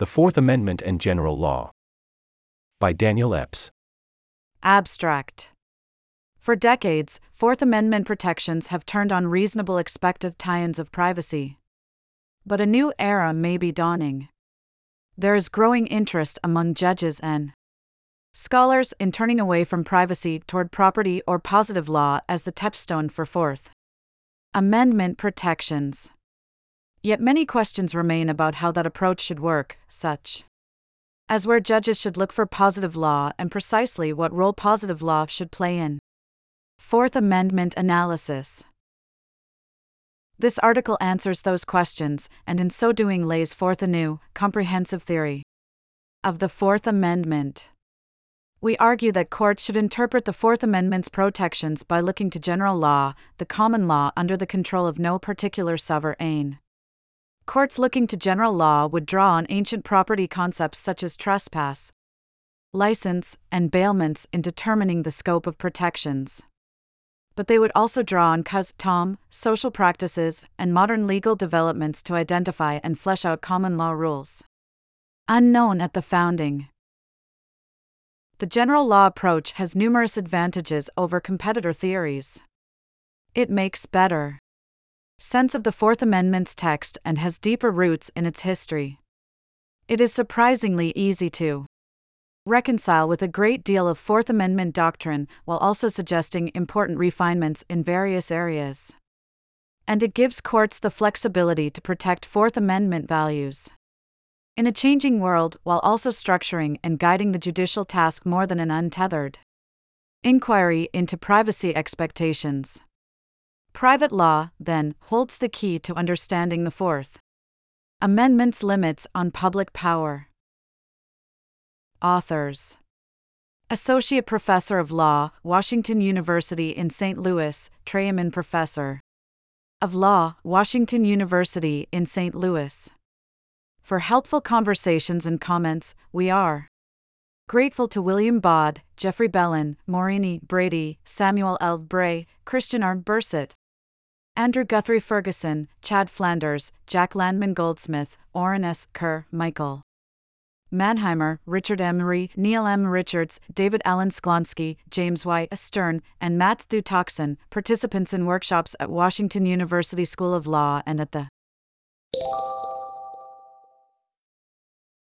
The Fourth Amendment and General Law. By Daniel Epps. Abstract. For decades, Fourth Amendment protections have turned on reasonable expectations of privacy. But a new era may be dawning. There is growing interest among judges and scholars in turning away from privacy toward property or positive law as the touchstone for Fourth Amendment protections. Yet many questions remain about how that approach should work, such as where judges should look for positive law and precisely what role positive law should play in Fourth Amendment analysis. This article answers those questions, and in so doing lays forth a new, comprehensive theory of the Fourth Amendment. We argue that courts should interpret the Fourth Amendment's protections by looking to general law, the common law under the control of no particular sovereign. Courts looking to general law would draw on ancient property concepts such as trespass, license, and bailments in determining the scope of protections. But they would also draw on custom, social practices, and modern legal developments to identify and flesh out common law rules. Unknown at the founding. The general law approach has numerous advantages over competitor theories. It makes better sense of the Fourth Amendment's text and has deeper roots in its history. It is surprisingly easy to reconcile with a great deal of Fourth Amendment doctrine while also suggesting important refinements in various areas. And it gives courts the flexibility to protect Fourth Amendment values. In a changing world, while also structuring and guiding the judicial task more than an untethered inquiry into privacy expectations. Private law, then, holds the key to understanding the Fourth Amendment's limits on public power. Authors Associate Professor of Law, Washington University in St. Louis, Treiman Professor of Law, Washington University in St. Louis. For helpful conversations and comments, we are grateful to William Baude, Jeffrey Bellin, Maureen Brady, Samuel L. Bray, Christian R. Burset, Andrew Guthrie Ferguson, Chad Flanders, Jack Landman Goldsmith, Orrin S. Kerr, Michael Mannheimer, Richard M. Re, Neil M. Richards, David Alan Sklansky, James Y. Stern, and Matthew Tokson, participants in workshops at Washington University School of Law and at the